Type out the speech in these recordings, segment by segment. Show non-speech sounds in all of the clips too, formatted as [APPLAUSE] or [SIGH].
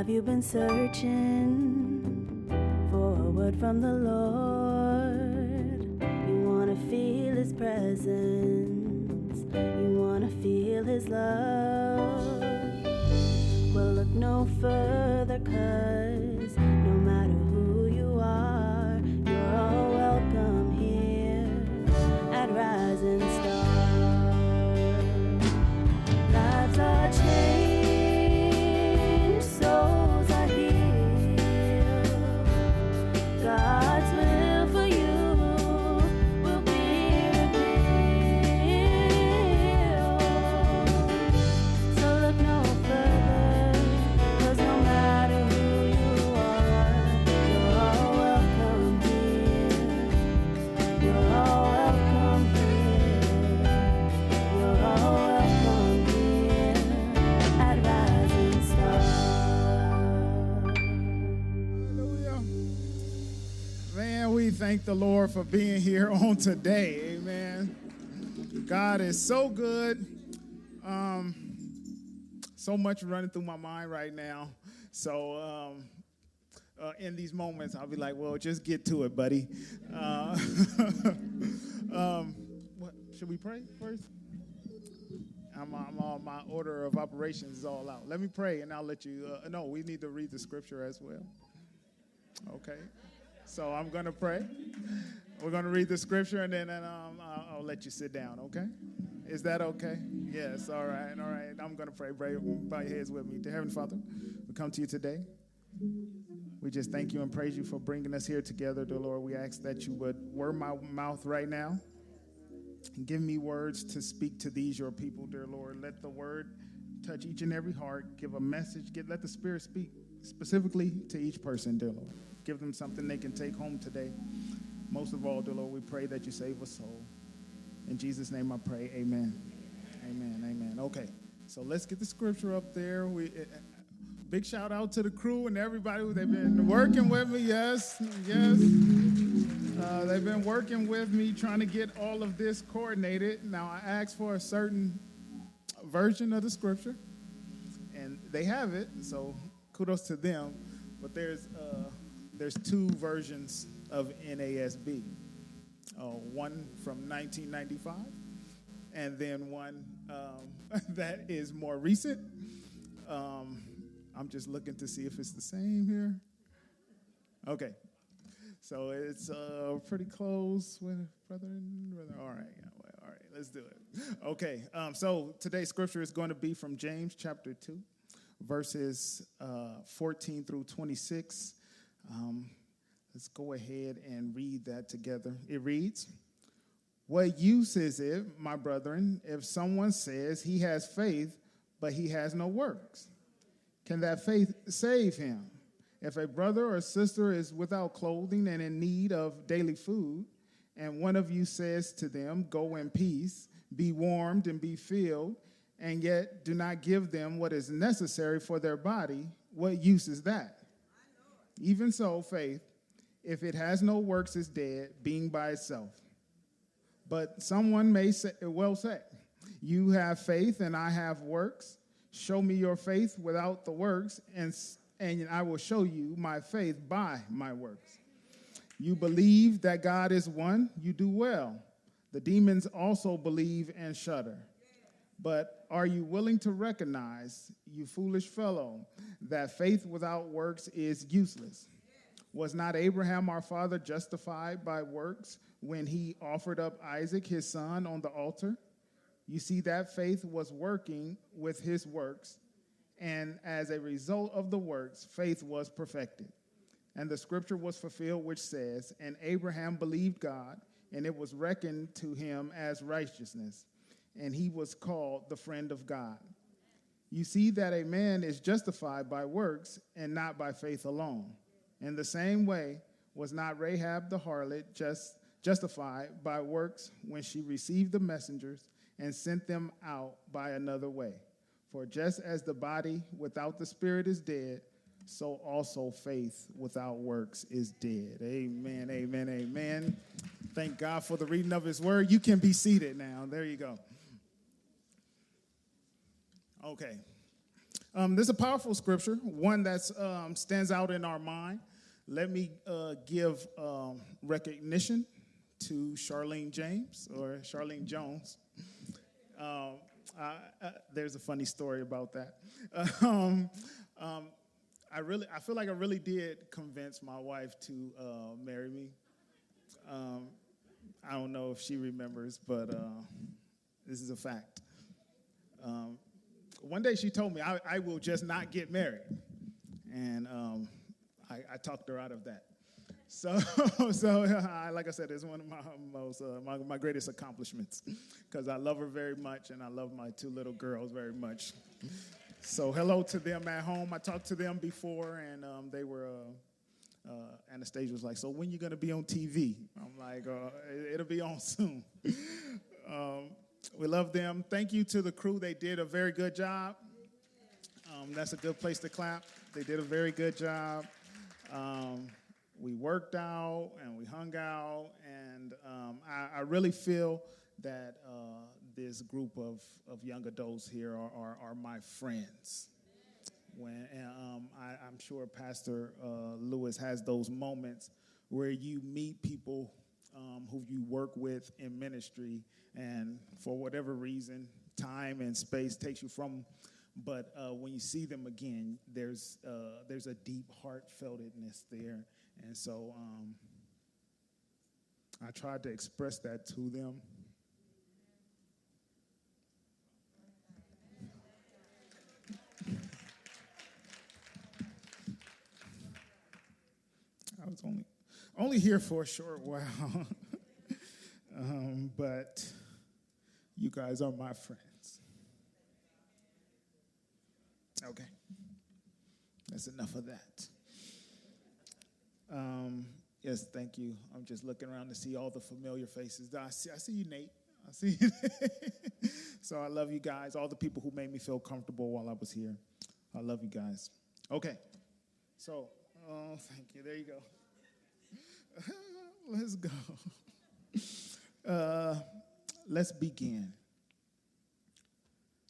Have you been searching for a word from the Lord? You want to feel His presence, you want to feel His love. Well, look no further, cause we thank the Lord for being here [LAUGHS] on today. Amen. God is so good. Um, so much running through my mind right now. So, um, uh, in these moments, I'll be like, well, just get to it, buddy. Uh, [LAUGHS] um, what, should we pray first? I'm, I'm all, my order of operations is all out. Let me pray and I'll let you. Uh, no, we need to read the scripture as well. Okay. So I'm going to pray. We're going to read the scripture and then and, um, I'll, I'll let you sit down, okay? Is that okay? Yes, all right, all right. I'm going to pray. Pray, bow your heads with me. Dear Heavenly Father, we come to you today. We just thank you and praise you for bringing us here together, dear Lord. We ask that you would word my mouth right now and give me words to speak to these, your people, dear Lord. Let the word touch each and every heart. Give a message. Get, let the Spirit speak specifically to each person, dear Lord. Give them something they can take home today. Most of all, dear Lord, we pray that you save a soul. In Jesus' name I pray, amen. Amen, amen. Okay, so let's get the scripture up there. We, uh, big shout out to the crew and everybody. who They've been working with me. Yes, yes. Uh, they've been working with me trying to get all of this coordinated. Now, I asked for a certain version of the scripture, and they have it, so kudos to them. But there's, uh, there's two versions of NASB uh, one from 1995, and then one um, [LAUGHS] that is more recent. Um, I'm just looking to see if it's the same here. Okay, so it's uh, pretty close with brother and brother. All right. All right. let's do it. Okay, um, so today's scripture is going to be from James chapter 2, verses uh, 14 through 26. Um, let's go ahead and read that together. It reads, What use is it, my brethren, if someone says he has faith, but he has no works? Can that faith save him? If a brother or sister is without clothing and in need of daily food, and one of you says to them, Go in peace, be warmed and be filled, and yet do not give them what is necessary for their body, what use is that? Even so, faith, if it has no works, is dead, being by itself. But someone may say, well say, You have faith and I have works. Show me your faith without the works, and, and I will show you my faith by my works. You believe that God is one, you do well. The demons also believe and shudder. But are you willing to recognize, you foolish fellow, that faith without works is useless? Was not Abraham our father justified by works when he offered up Isaac his son on the altar? You see, that faith was working with his works, and as a result of the works, faith was perfected. And the scripture was fulfilled, which says, And Abraham believed God, and it was reckoned to him as righteousness, and he was called the friend of God. You see that a man is justified by works and not by faith alone. In the same way, was not Rahab the harlot just justified by works when she received the messengers and sent them out by another way? For just as the body without the spirit is dead, so also faith without works is dead. Amen, amen, amen. Thank God for the reading of his word. You can be seated now. There you go. Okay. Um, this is a powerful scripture, one that um, stands out in our mind. Let me uh, give um, recognition to Charlene James or Charlene Jones. Um, I, I, there's a funny story about that. [LAUGHS] Um, um, I really, I feel like I really did convince my wife to uh, marry me. I don't know if she remembers, but uh, this is a fact. Um, one day she told me, I, I, will just not get married. And um, I, I, talked her out of that. So, [LAUGHS] so uh, like I said, it's one of my most, uh, my, my greatest accomplishments because I love her very much and I love my two little girls very much. So, hello to them at home. I talked to them before and um, they were. Uh, uh, Anastasia was like, "So when you gonna be on TV?" I'm like, uh, "It'll be on soon." [LAUGHS] um, we love them. Thank you to the crew; they did a very good job. Um, that's a good place to clap. They did a very good job. Um, we worked out and we hung out, and um, I, I, really feel that uh, this group of, of young adults here are, are, are my friends when um, I, am sure Pastor uh, Lewis has those moments where you meet people um, who you work with in ministry, and for whatever reason, time and space takes you from. But uh, when you see them again, there's uh, there's a deep heartfeltedness there, and so um, I tried to express that to them. I was only only here for a short while, [LAUGHS] um, but guys are my friends. Okay, that's enough of that. Um, yes, thank you. I'm just looking around to see all the familiar faces. I see, I see you, Nate. I see you. [LAUGHS] so I love you guys, all the people who made me feel comfortable while I was here. I love you guys. Okay, so, oh, thank you. There you go. [LAUGHS] let's go. [LAUGHS] Uh, let's begin.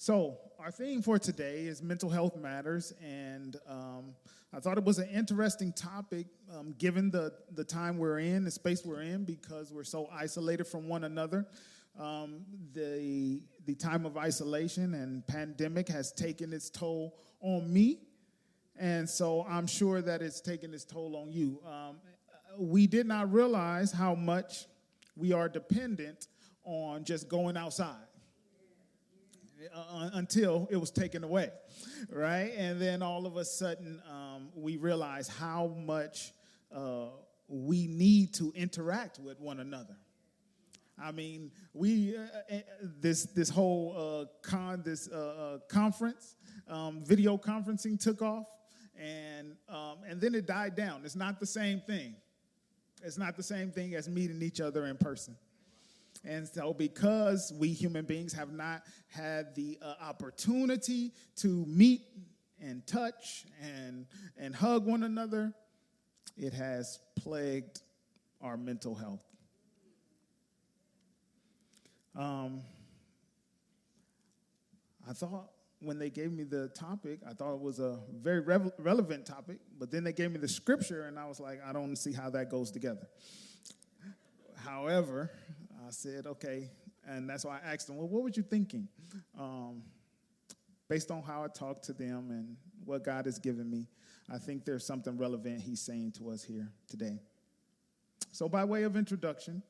So, our theme for today is mental health matters, and um, I thought it was an interesting topic um, given the, the time we're in, the space we're in, because we're so isolated from one another. Um, the, the time of isolation and pandemic has taken its toll on me, and so I'm sure that it's taken its toll on you. Um, we did not realize how much we are dependent on just going outside uh, until it was taken away, right? And then all of a sudden, um, we realize how much uh, we need to interact with one another. I mean, we uh, uh this this whole uh, con this uh, conference, um, video conferencing took off, and um, and then it died down. It's not the same thing. It's not the same thing as meeting each other in person. And so, because we human beings have not had the uh, opportunity to meet and touch and, and hug one another, it has plagued our mental health. Um, I thought when they gave me the topic, I thought it was a very re- relevant topic, but then they gave me the scripture, and I was like, I don't see how that goes together. However, I said, okay, and that's why I asked them, well, what were you thinking? Um, based on how I talked to them and what God has given me, I think there's something relevant He's saying to us here today. So, by way of introduction,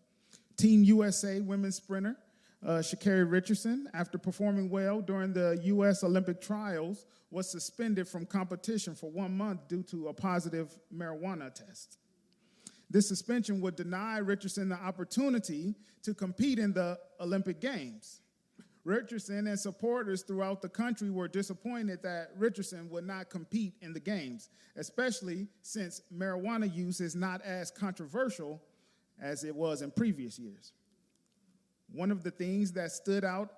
Team USA women's sprinter uh, Richardson, after performing well during the U.S. Olympic trials, was suspended from competition for one month due to a positive marijuana test. This suspension would deny Richardson the opportunity to compete in the Olympic Games. Richardson and supporters throughout the country were disappointed that Richardson would not compete in the Games, especially since marijuana use is not as controversial as it was in previous years. One of the things that stood out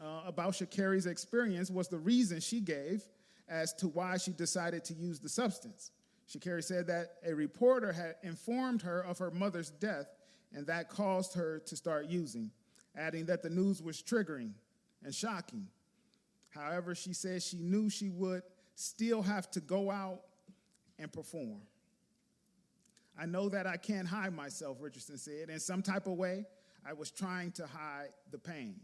uh, about Sha'Carri's experience was the reason she gave as to why she decided to use the substance. Sha'Carri said that a reporter had informed her of her mother's death, and that caused her to start using, adding that the news was triggering and shocking. However, she said she knew she would still have to go out and perform. I know that I can't hide myself, Richardson said. In some type of way, I was trying to hide the pain.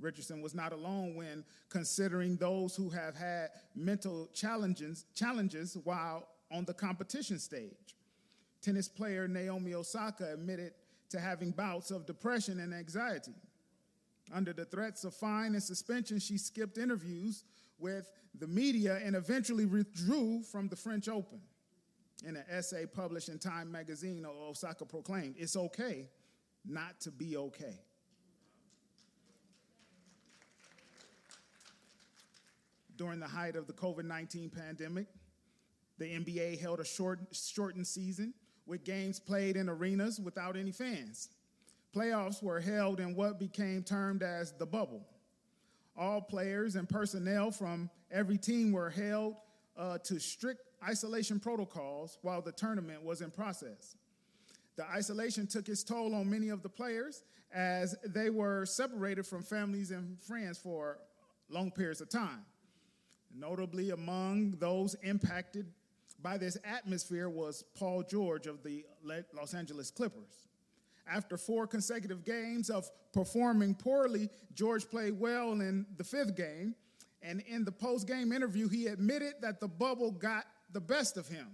Richardson was not alone when considering those who have had mental challenges, challenges while on the competition stage. Tennis player Naomi Osaka admitted to having bouts of depression and anxiety. Under the threats of fine and suspension, she skipped interviews with the media and eventually withdrew from the French Open. In an essay published in Time magazine, Osaka proclaimed, It's okay not to be okay. During the height of the COVID 19 pandemic, the NBA held a short, shortened season with games played in arenas without any fans. Playoffs were held in what became termed as the bubble. All players and personnel from every team were held uh, to strict isolation protocols while the tournament was in process. The isolation took its toll on many of the players as they were separated from families and friends for long periods of time. Notably, among those impacted by this atmosphere was Paul George of the Los Angeles Clippers. After four consecutive games of performing poorly, George played well in the fifth game. And in the post game interview, he admitted that the bubble got the best of him.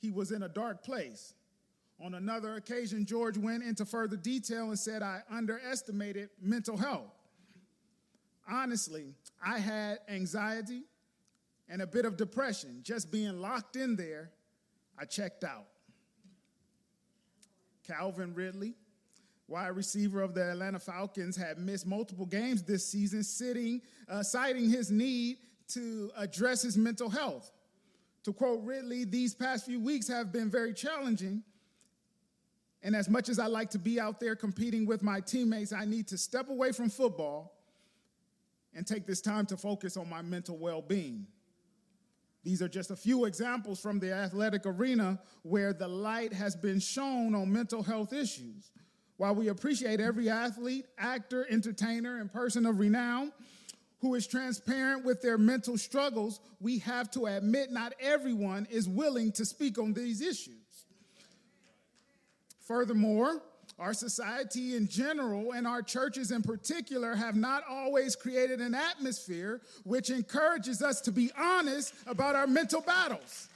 He was in a dark place. On another occasion, George went into further detail and said, I underestimated mental health. Honestly, I had anxiety and a bit of depression. Just being locked in there, I checked out. Calvin Ridley, wide receiver of the Atlanta Falcons, had missed multiple games this season, sitting, uh, citing his need to address his mental health. To quote Ridley, these past few weeks have been very challenging. And as much as I like to be out there competing with my teammates, I need to step away from football and take this time to focus on my mental well being. These are just a few examples from the athletic arena where the light has been shown on mental health issues. While we appreciate every athlete, actor, entertainer, and person of renown who is transparent with their mental struggles, we have to admit not everyone is willing to speak on these issues. Furthermore, our society in general and our churches in particular have not always created an atmosphere which encourages us to be honest about our mental battles.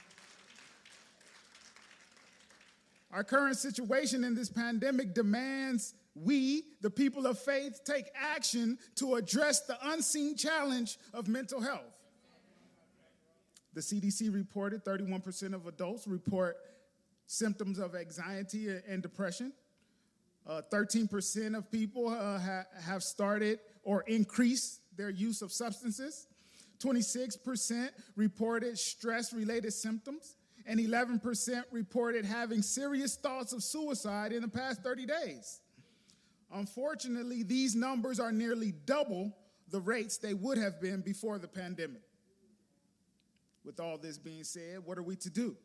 Our current situation in this pandemic demands we, the people of faith, take action to address the unseen challenge of mental health. The CDC reported 31% of adults report symptoms of anxiety and depression. Uh, 13% of people uh, ha- have started or increased their use of substances. 26% reported stress related symptoms. And 11% reported having serious thoughts of suicide in the past 30 days. Unfortunately, these numbers are nearly double the rates they would have been before the pandemic. With all this being said, what are we to do?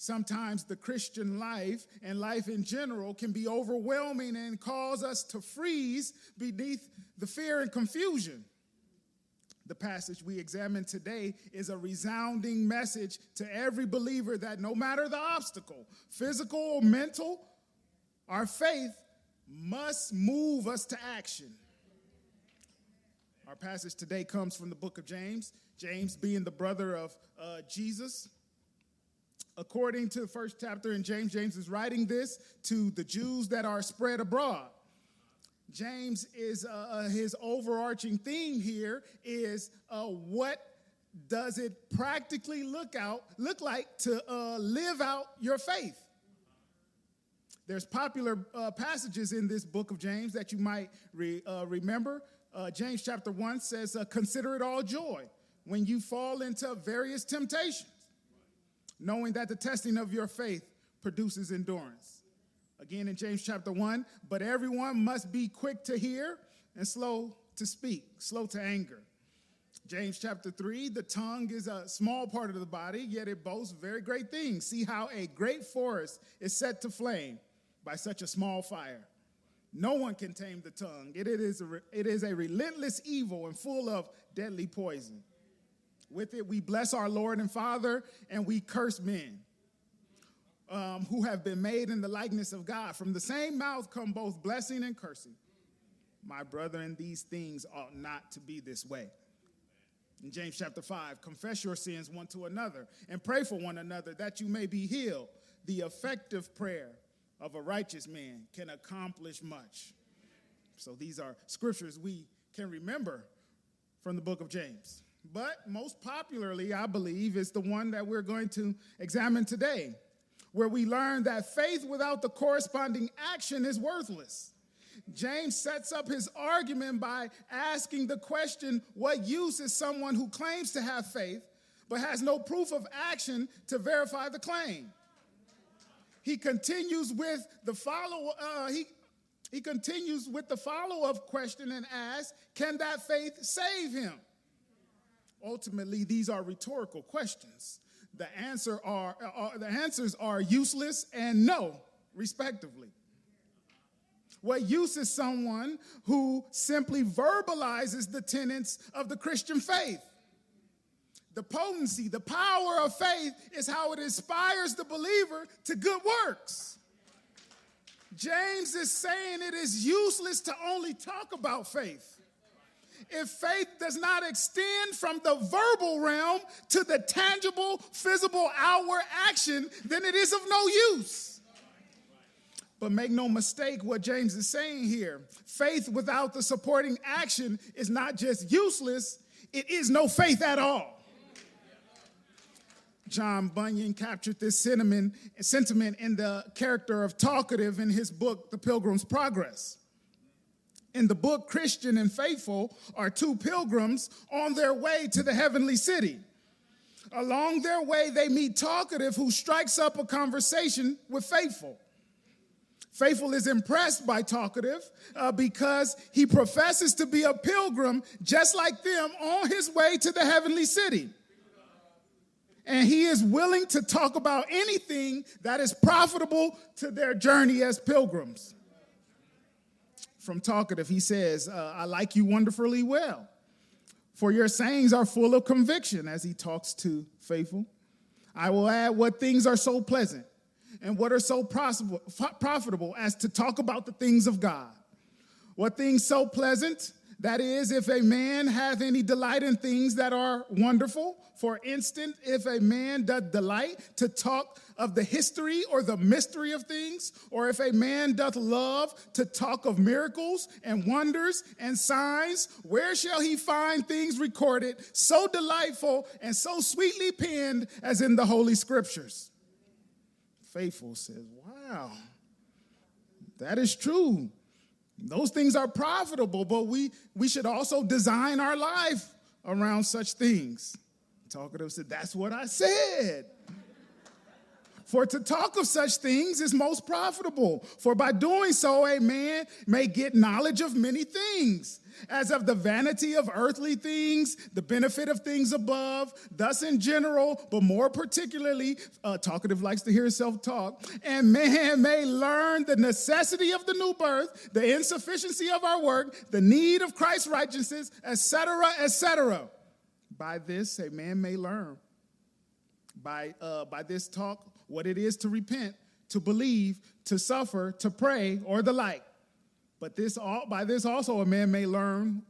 Sometimes the Christian life and life in general can be overwhelming and cause us to freeze beneath the fear and confusion. The passage we examine today is a resounding message to every believer that no matter the obstacle, physical or mental, our faith must move us to action. Our passage today comes from the book of James, James being the brother of uh, Jesus according to the first chapter in James, James is writing this to the Jews that are spread abroad. James is uh, uh, his overarching theme here is uh, what does it practically look out look like to uh, live out your faith? There's popular uh, passages in this book of James that you might re, uh, remember. James chapter one says, "Consider it all joy when you fall into various temptations." Knowing that the testing of your faith produces endurance. Again in James chapter 1, but everyone must be quick to hear and slow to speak, slow to anger. James chapter 3, the tongue is a small part of the body, yet it boasts very great things. See how a great forest is set to flame by such a small fire. No one can tame the tongue. It is, a, it is a relentless evil and full of deadly poison. With it, we bless our Lord and Father, and we curse men um, who have been made in the likeness of God. From the same mouth come both blessing and cursing. My brethren, these things ought not to be this way. In James chapter 5, confess your sins one to another and pray for one another that you may be healed. The effective prayer of a righteous man can accomplish much. So these are scriptures we can remember from the book of James. But most popularly, I believe, is the one that we're going to examine today, where we learn that faith without the corresponding action is worthless. James sets up his argument by asking the question what use is someone who claims to have faith but has no proof of action to verify the claim? He continues with the follow uh, he he continues with the follow-up question and asks, can that faith save him? Ultimately, these are rhetorical questions. The answer are, are uh, the answers are useless and no, respectively. What use is someone who simply verbalizes the tenets of the Christian faith? The potency, the power of faith is how it inspires the believer to good works. James is saying it is useless to only talk about faith. If faith does not extend from the verbal realm to the tangible, physical, outward action, then it is of no use. But make no mistake what James is saying here faith without the supporting action is not just useless, it is no faith at all. John Bunyan captured this sentiment in the character of Talkative in his book, The Pilgrim's Progress. In the book, Christian and Faithful are two pilgrims on their way to the heavenly city. Along their way, they meet Talkative, who strikes up a conversation with Faithful. Faithful is impressed by Talkative uh, because he professes to be a pilgrim just like them on his way to the heavenly city. And he is willing to talk about anything that is profitable to their journey as pilgrims. From Talkative, he says, uh, I like you wonderfully well, for your sayings are full of conviction, as he talks to Faithful. I will add what things are so pleasant and what are so profitable as to talk about the things of God. What things so pleasant? That is, if a man hath any delight in things that are wonderful. For instance, if a man doth delight to talk of the history or the mystery of things, or if a man doth love to talk of miracles and wonders and signs, where shall he find things recorded so delightful and so sweetly penned as in the Holy Scriptures? faithful says, Wow, that is true. Those things are profitable, but we, we should also design our life around such things. Talkative said, That's what I said. For to talk of such things is most profitable. For by doing so, a man may get knowledge of many things as of the vanity of earthly things, the benefit of things above, thus in general, but more particularly, uh, talkative likes to hear himself talk, and man [LAUGHS] may learn the necessity of the new birth, the insufficiency of our work, the need of Christ's righteousness, etc., etc. By this, a man may learn. By, uh, by this talk, what it is to repent, to believe, to suffer, to pray, or the like. But this all, by this also a man may learn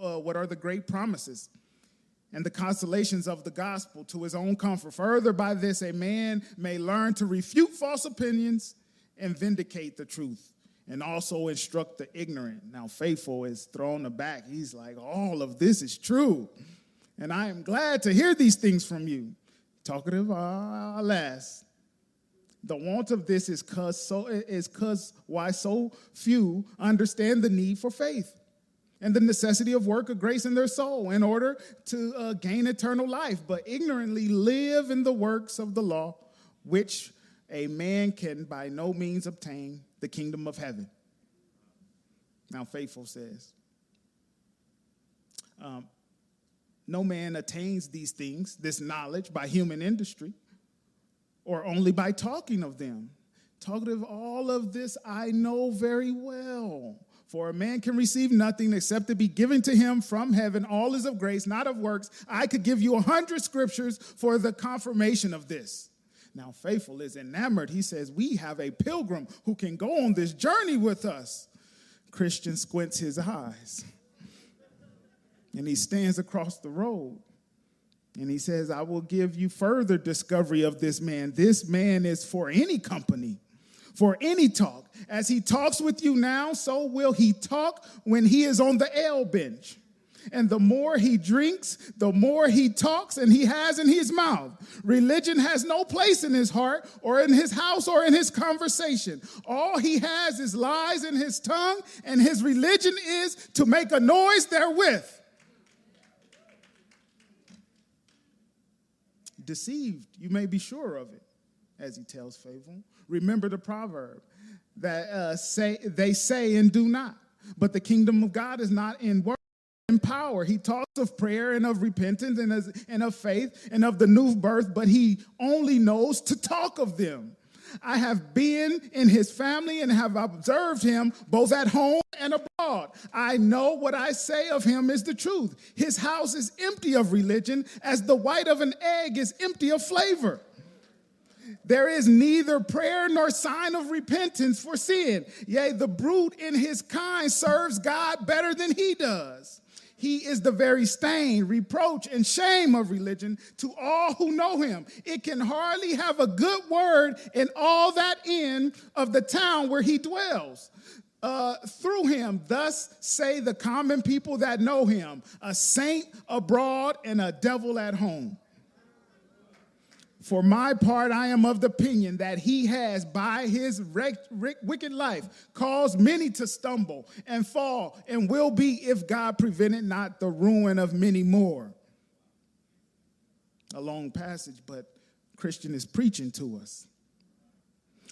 uh, what are the great promises and the consolations of the gospel to his own comfort. Further, by this a man may learn to refute false opinions and vindicate the truth and also instruct the ignorant. Now, faithful is thrown aback. He's like, all of this is true. And I am glad to hear these things from you. Talkative, alas, the want of this is cause so is cause why so few understand the need for faith and the necessity of work of grace in their soul in order to uh, gain eternal life, but ignorantly live in the works of the law, which a man can by no means obtain the kingdom of heaven. Now, faithful says, um, no man attains these things, this knowledge, by human industry or only by talking of them. Talkative, all of this I know very well. For a man can receive nothing except to be given to him from heaven. All is of grace, not of works. I could give you a hundred scriptures for the confirmation of this. Now, faithful is enamored. He says, We have a pilgrim who can go on this journey with us. Christian squints his eyes and he stands across the road. And he says, I will give you further discovery of this man. This man is for any company, for any talk. As he talks with you now, so will he talk when he is on the ale bench. And the more he drinks, the more he talks and he has in his mouth. Religion has no place in his heart or in his house or in his conversation. All he has is lies in his tongue, and his religion is to make a noise therewith. Deceived, you may be sure of it, as he tells Faithful. Remember the proverb that uh, say they say and do not. But the kingdom of God is not in word, in power. He talks of prayer and of repentance and, as, and of faith and of the new birth, but he only knows to talk of them. I have been in his family and have observed him both at home and abroad. I know what I say of him is the truth. His house is empty of religion, as the white of an egg is empty of flavor. There is neither prayer nor sign of repentance for sin. Yea, the brute in his kind serves God better than he does. He is the very stain, reproach, and shame of religion to all who know him. It can hardly have a good word in all that end of the town where he dwells. Uh, through him, thus say the common people that know him, a saint abroad and a devil at home. For my part, I am of the opinion that he has, by his wicked life, caused many to stumble and fall, and will be, if God prevented not, the ruin of many more. A long passage, but Christian is preaching to us.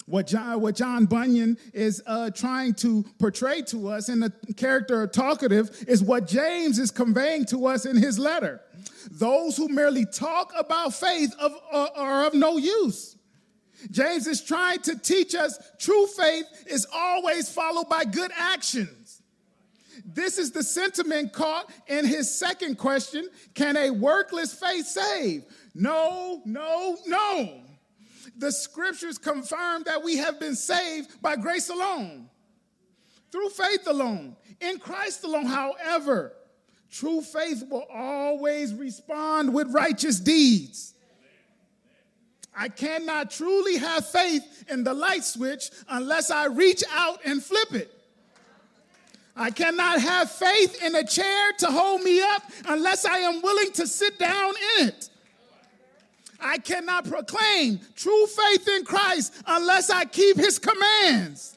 What John, what John Bunyan is uh, trying to portray to us in the character of talkative is what James is conveying to us in his letter. Those who merely talk about faith of, uh, are of no use. James is trying to teach us true faith is always followed by good actions. This is the sentiment caught in his second question Can a workless faith save? No, no, no. The scriptures confirm that we have been saved by grace alone, through faith alone, in Christ alone. However, True faith will always respond with righteous deeds. I cannot truly have faith in the light switch unless I reach out and flip it. I cannot have faith in a chair to hold me up unless I am willing to sit down in it. I cannot proclaim true faith in Christ unless I keep his commands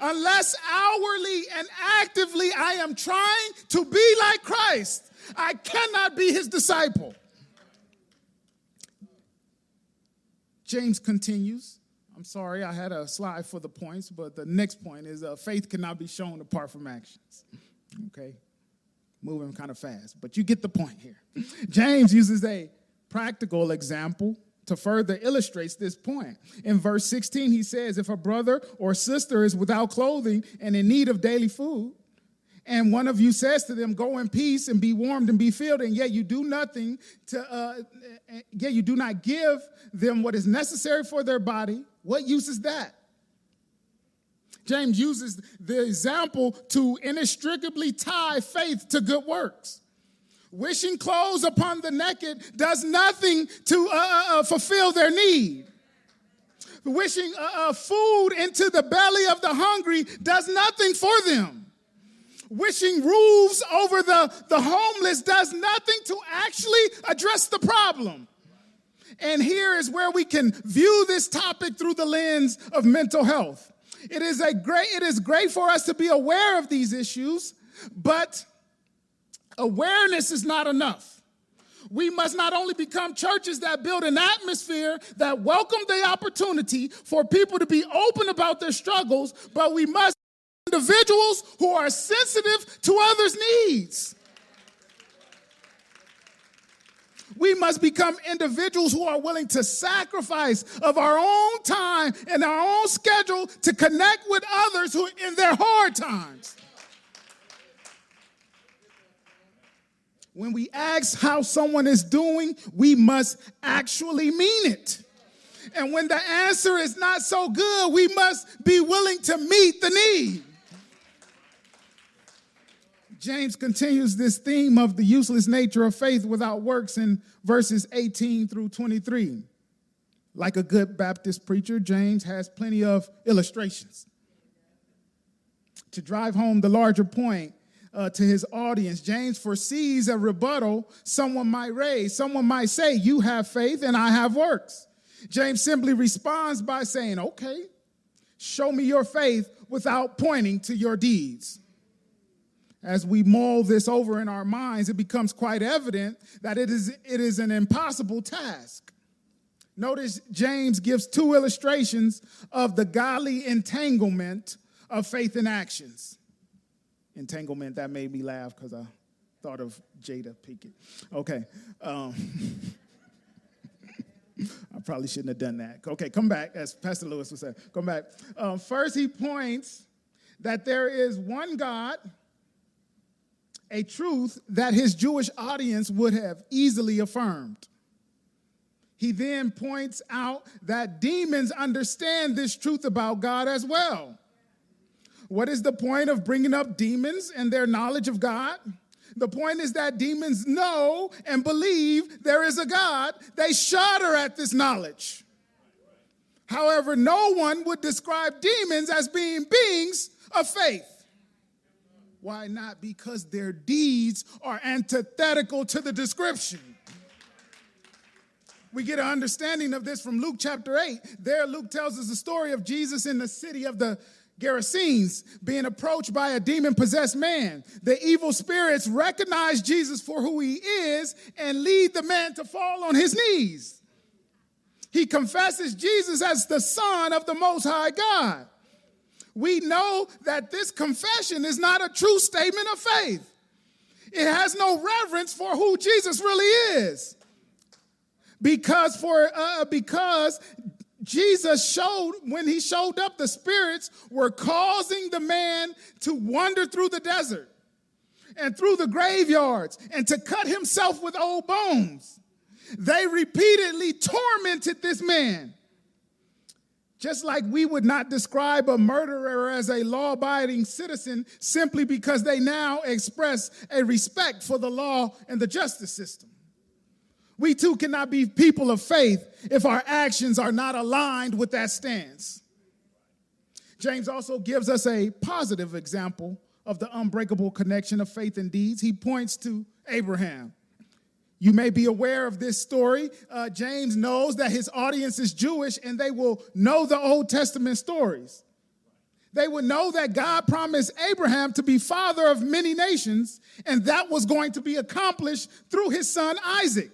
unless hourly and actively I am trying to be like Christ, I cannot be his disciple. James continues. I'm sorry, I had a slide for the points, but the next point is uh, faith cannot be shown apart from actions. Okay, moving kind of fast, but you get the point here. [LAUGHS] James uses a practical example to further illustrates this point. In verse 16, he says, If a brother or sister is without clothing and in need of daily food, and one of you says to them, Go in peace and be warmed and be filled, and yet you do nothing to, uh, yet you do not give them what is necessary for their body, what use is that? James uses the example to inextricably tie faith to good works. Wishing clothes upon the naked does nothing to uh, uh, uh fulfill their need. Wishing uh, uh, food into the belly of the hungry does nothing for them. Wishing roofs over the, the homeless does nothing to actually address the problem. And here is where we can view this topic through the lens of mental health. It is a great it is great for us to be aware of these issues, but Awareness is not enough. We must not only become churches that build an atmosphere that welcome the opportunity for people to be open about their struggles, but we must individuals who are sensitive to others' needs. We must become individuals who are willing to sacrifice of our own time and our own schedule to connect with others who in their hard times. When we ask how someone is doing, we must actually mean it. And when the answer is not so good, we must be willing to meet the need. James continues this theme of the useless nature of faith without works in verses 18 through 23. Like a good Baptist preacher, James has plenty of illustrations to drive home the larger point uh, to his audience. James foresees a rebuttal someone might raise. Someone might say, You have faith and I have works. James simply responds by saying, Okay, show me your faith without pointing to your deeds. As we mull this over in our minds, it becomes quite evident that it is, it is an impossible task. Notice James gives two illustrations of the godly entanglement of faith and actions. Entanglement, that made me laugh because I thought of Jada Pinkett. Okay. Um, [LAUGHS] I probably shouldn't have done that. Okay, come back, as Pastor Lewis was saying. Come back. Um, first, he points that there is one God a truth that his Jewish audience would have easily affirmed. He then points out that demons understand this truth about God as well. What is the point of bringing up demons and their knowledge of God? The point is that demons know and believe there is a God. They shudder at this knowledge. However, no one would describe demons as being beings of faith. Why not? Because their deeds are antithetical to the description. We get an understanding of this from Luke chapter 8. There, Luke tells us the story of Jesus in the city of the Gerasenes being approached by a demon possessed man. The evil spirits recognize Jesus for who he is and lead the man to fall on his knees. He confesses Jesus as the Son of the Most High God we know that this confession is not a true statement of faith. It has no reverence for who Jesus really is. Because for uh, because Jesus showed when he showed up, the spirits were causing the man to wander through the desert and through the graveyards and to cut himself with old bones. They repeatedly tormented this man. Just like we would not describe a murderer as a law abiding citizen simply because they now express a respect for the law and the justice system. We too cannot be people of faith if our actions are not aligned with that stance. James also gives us a positive example of the unbreakable connection of faith and deeds. He points to Abraham. You may be aware of this story. Uh, James knows that his audience is Jewish and they will know the Old Testament stories. They would know that God promised Abraham to be father of many nations, and that was going to be accomplished through his son Isaac.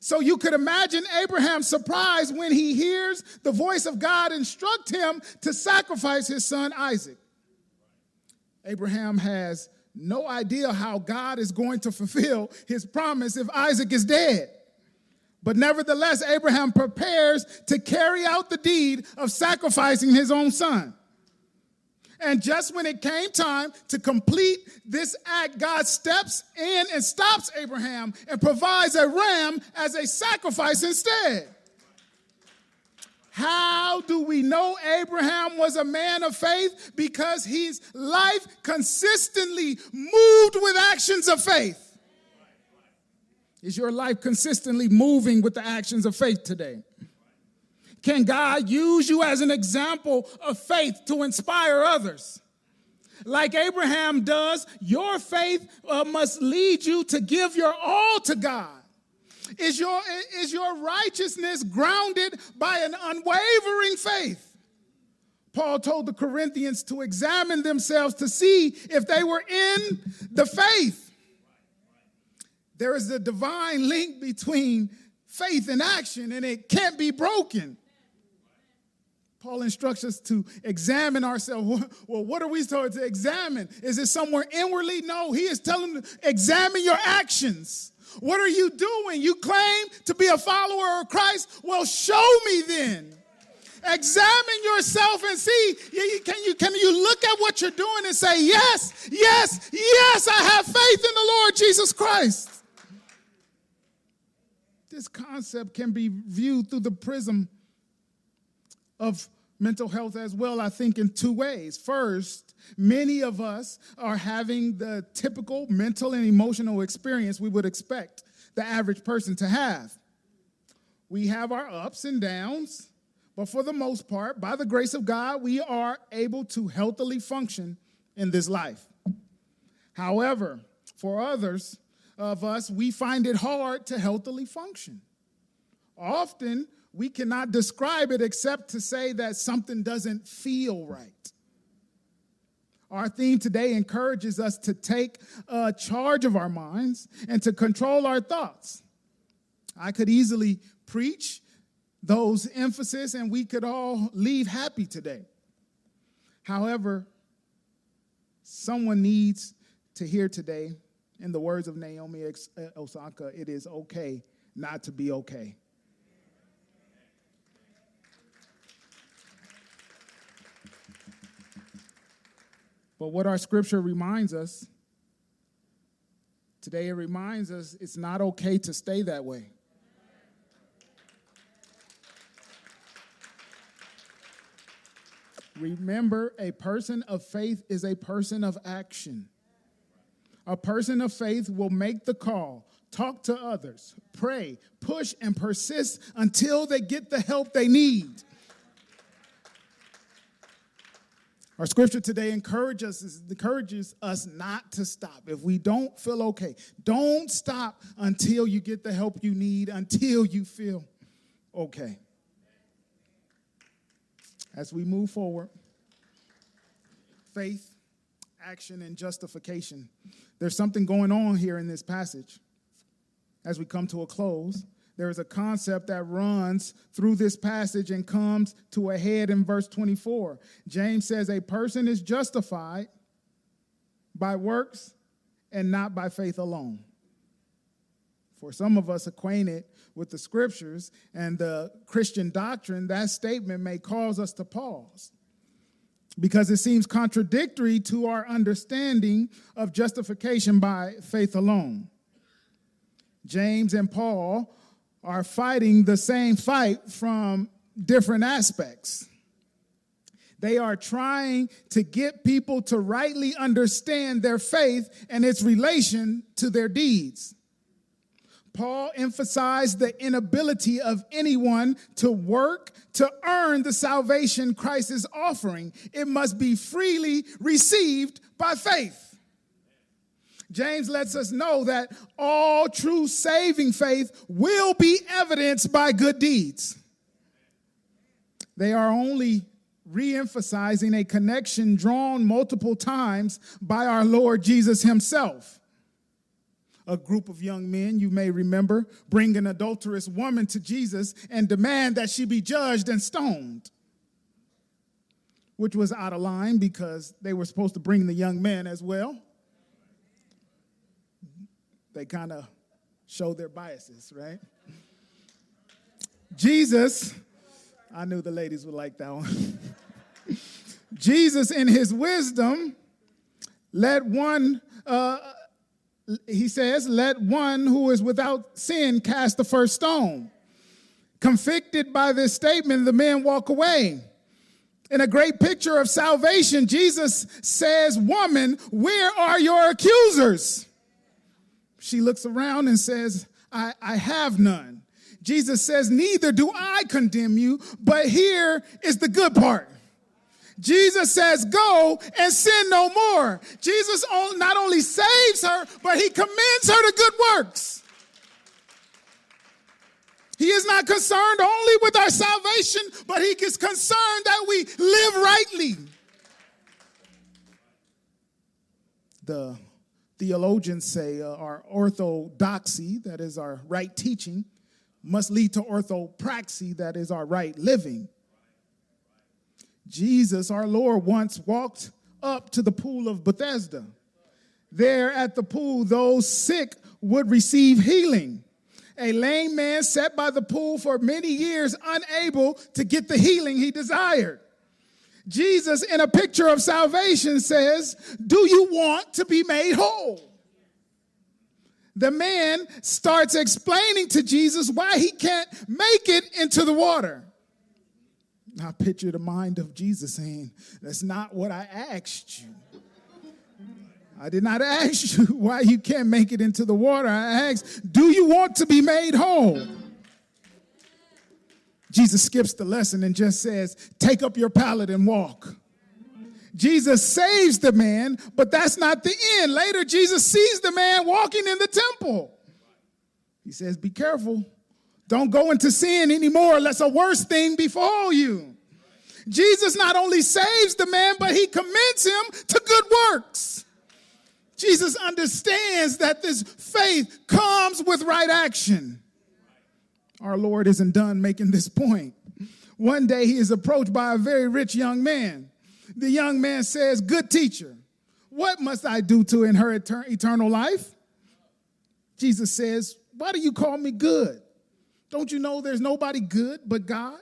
So you could imagine Abraham's surprise when he hears the voice of God instruct him to sacrifice his son Isaac. Abraham has no idea how God is going to fulfill his promise if Isaac is dead. But nevertheless, Abraham prepares to carry out the deed of sacrificing his own son. And just when it came time to complete this act, God steps in and stops Abraham and provides a ram as a sacrifice instead. How do we know Abraham was a man of faith? Because his life consistently moved with actions of faith. Is your life consistently moving with the actions of faith today? Can God use you as an example of faith to inspire others? Like Abraham does, your faith uh, must lead you to give your all to God. Is your, is your righteousness grounded by an unwavering faith? Paul told the Corinthians to examine themselves to see if they were in the faith. There is a divine link between faith and action, and it can't be broken. Paul instructs us to examine ourselves. Well, what are we told to examine? Is it somewhere inwardly? No, he is telling them examine your actions. What are you doing? You claim to be a follower of Christ? Well, show me then. Examine yourself and see. Can you, can you look at what you're doing and say, Yes, yes, yes, I have faith in the Lord Jesus Christ? This concept can be viewed through the prism of mental health as well, I think, in two ways. First, many of us are having the typical mental and emotional experience we would expect the average person to have. We have our ups and downs, but for the most part, by the grace of God, we are able to healthily function in this life. However, for others of us, we find it hard to healthily function. Often, we cannot describe it except to say that something doesn't feel right. Our theme today encourages us to take uh, charge of our minds and to control our thoughts. I could easily preach those emphasis and we could all leave happy today. However, someone needs to hear today, in the words of Naomi Osaka, it is okay not to be okay. But what our scripture reminds us today, it reminds us it's not okay to stay that way. Remember, a person of faith is a person of action. A person of faith will make the call, talk to others, pray, push, and persist until they get the help they need. Our scripture today encourages us, encourages us not to stop. If we don't feel okay, don't stop until you get the help you need, until you feel okay. As we move forward, faith, action, and justification. There's something going on here in this passage as we come to a close there is a concept that runs through this passage and comes to a head in verse 24. James says, A person is justified by works and not by faith alone. For some of us acquainted with the scriptures and the Christian doctrine, that statement may cause us to pause because it seems contradictory to our understanding of justification by faith alone. James and Paul are fighting the same fight from different aspects. They are trying to get people to rightly understand their faith and its relation to their deeds. Paul emphasized the inability of anyone to work to earn the salvation Christ is offering. It must be freely received by faith. James lets us know that all true saving faith will be evidenced by good deeds. They are only re-emphasizing a connection drawn multiple times by our Lord Jesus himself. A group of young men, you may remember, bring an adulterous woman to Jesus and demand that she be judged and stoned, which was out of line because they were supposed to bring the young man as well they kind of show their biases, right? Jesus, I knew the ladies would like that one. [LAUGHS] Jesus, in his wisdom, let one, uh, he says, let one who is without sin cast the first stone. Convicted by this statement, the men walk away. In a great picture of salvation, Jesus says, Woman, where are your accusers? She looks around and says, I, I have none. Jesus says, Neither do I condemn you, but here is the good part. Jesus says, Go and sin no more. Jesus not only saves her, but he commends her to good works. He is not concerned only with our salvation, but he is concerned that we live rightly. The theologians say uh, our orthodoxy, that is our right teaching, must lead to orthopraxy, that is our right living. Jesus, our Lord, once walked up to the pool of Bethesda. There at the pool, those sick would receive healing. A lame man sat by the pool for many years, unable to get the healing he desired. Jesus, in a picture of salvation, says, Do you want to be made whole? The man starts explaining to Jesus why he can't make it into the water. I picture the mind of Jesus saying, That's not what I asked you. I did not ask you [LAUGHS] why you can't make it into the water. I asked, Do you want to be made whole? Jesus skips the lesson and just says, Take up your pallet and walk. Jesus saves the man, but that's not the end. Later, Jesus sees the man walking in the temple. He says, Be careful. Don't go into sin anymore, lest a worse thing befall you. Jesus not only saves the man, but he commends him to good works. Jesus understands that this faith comes with right action. Our Lord isn't done making this point. One day he is approached by a very rich young man. The young man says, Good teacher, what must I do to inherit eternal life? Jesus says, Why do you call me good? Don't you know there's nobody good but God?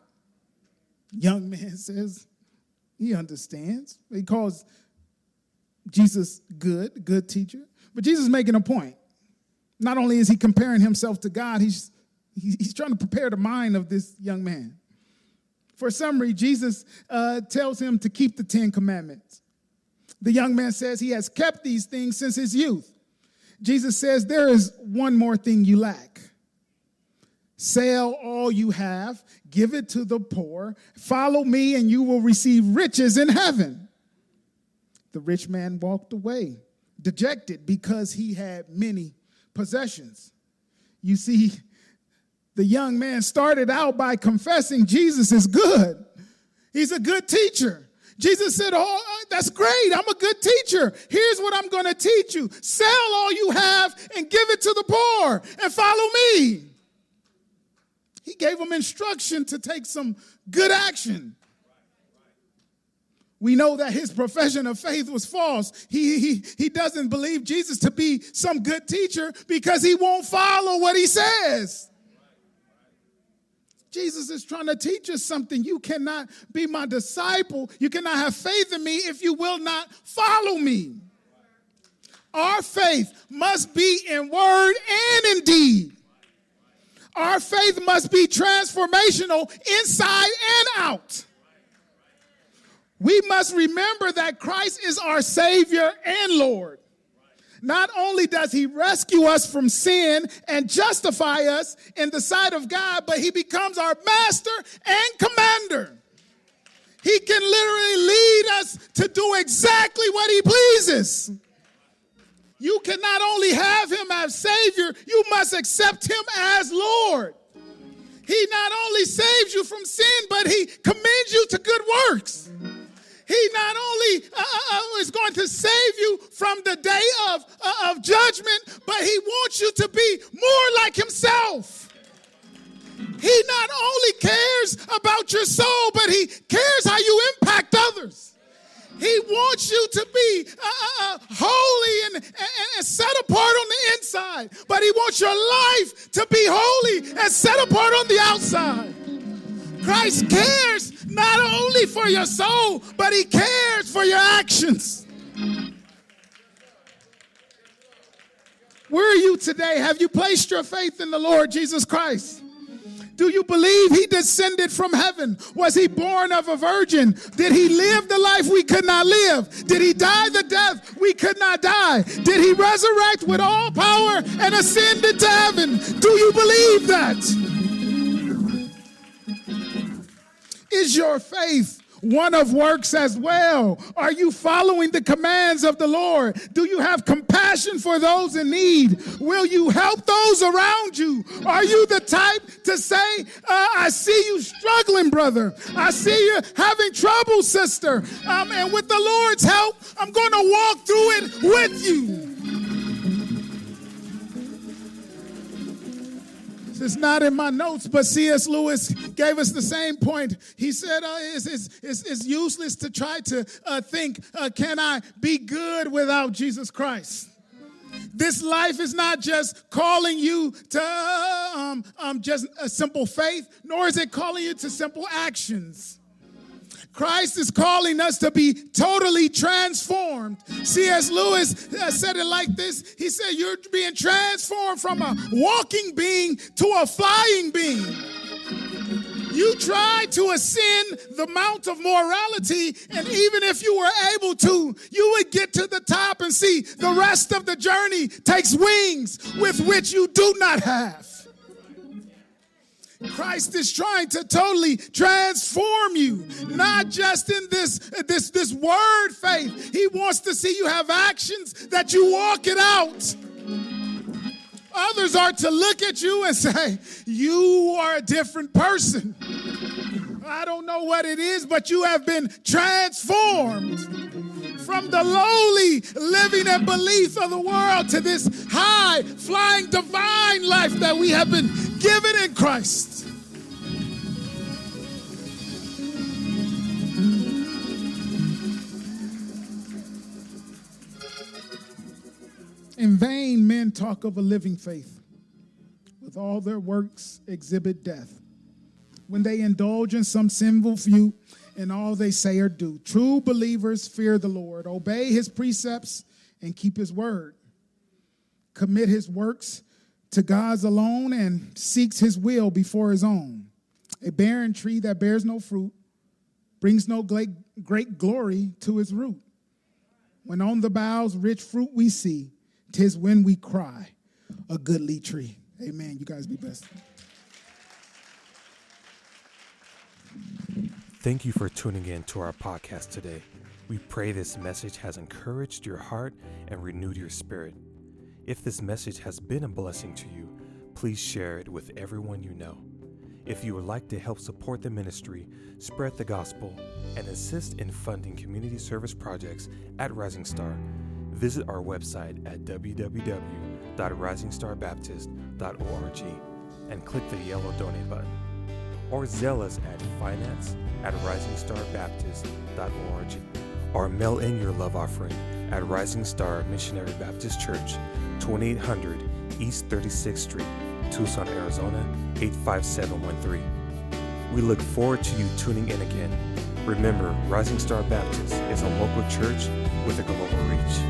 Young man [LAUGHS] says, He understands. He calls Jesus good, good teacher. But Jesus is making a point. Not only is he comparing himself to God, he's, he's trying to prepare the mind of this young man. For summary, Jesus uh, tells him to keep the Ten Commandments. The young man says he has kept these things since his youth. Jesus says, There is one more thing you lack. Sell all you have, give it to the poor, follow me, and you will receive riches in heaven. The rich man walked away, dejected because he had many possessions. You see, the young man started out by confessing Jesus is good. He's a good teacher. Jesus said, Oh, uh, that's great. I'm a good teacher. Here's what I'm going to teach you sell all you have and give it to the poor and follow me. He gave him instruction to take some good action we know that his profession of faith was false. He, he, he doesn't believe Jesus to be some good teacher because he won't follow what he says. Jesus is trying to teach us something. You cannot be my disciple. You cannot have faith in me if you will not follow me. Our faith must be in word and in deed. Our faith must be transformational inside and out we must remember that Christ is our Savior and Lord. Not only does He rescue us from sin and justify us in the sight of God, but He becomes our master and commander. He can literally lead us to do exactly what He pleases. You can not only have Him as Savior, you must accept Him as Lord. He not only saves you from sin, but He commends you to good works. He not only uh, uh, uh, is going to save you from the day of, uh, of judgment, but He wants you to be more like Himself. He not only cares about your soul, but He cares how you impact others. He wants you to be uh, uh, holy and, and, and, set apart on the inside, but He wants your life to be holy and set apart on the outside. Christ cares not only for your soul, but He cares for your actions. Where are you today? Have you placed your faith in the Lord Jesus Christ? Do you believe he descended from heaven? Was he born of a virgin? Did he live the life we could not live? Did he die the death we could not die? Did he resurrect with all power and ascend into heaven? Do you believe that? Is your faith one of works as well? Are you following the commands of the Lord? Do you have compassion for those in need? Will you help those around you? Are you the type to say, uh, I see you struggling, brother. I see you having trouble, sister. Um, and with the Lord's help, I'm going to walk through it with you. It's not in my notes, but C.S. Lewis gave us the same point. He said uh, it's, it's, it's, it's, useless to try to uh, think, uh, can I be good without Jesus Christ? This life is not just calling you to um, um, just a simple faith, nor is it calling you to simple actions. Christ is calling us to be totally transformed. C.S. Lewis uh, said it like this He said, You're being transformed from a walking being to a flying being. You tried to ascend the mount of morality, and even if you were able to, you would get to the top and see the rest of the journey takes wings with which you do not have. Christ is trying to totally transform you, not just in this, this, this word faith. He wants to see you have actions that you walk it out. Others are to look at you and say, You are a different person. I don't know what it is, but you have been transformed from the lowly living and belief of the world to this high flying divine life that we have been given in Christ. In vain, men talk of a living faith. With all their works, exhibit death. When they indulge in some sinful view, in all they say or do. True believers fear the Lord, obey his precepts, and keep his word. Commit his works to God's alone and seeks his will before his own. A barren tree that bears no fruit brings no great, glory to its root. When on the boughs rich fruit we see, tis when we cry, a goodly tree. Amen. You guys be blessed. Thank you for tuning in to our podcast today. We pray this message has encouraged your heart and renewed your spirit. If this message has been a blessing to you, please share it with everyone you know. If you would like to help support the ministry, spread the gospel, and assist in funding community service projects at Rising Star, visit our website at www.risingstarbaptist.org and click the yellow donate button. Or Zelle us at finance at risingstarbaptist.org. Or mail in your love offering at Rising Star Missionary Baptist Church, 2800 East 36th Street, Tucson, Arizona 85713. We look forward to you tuning in again. Remember, Rising Star Baptist is a local church with a global reach.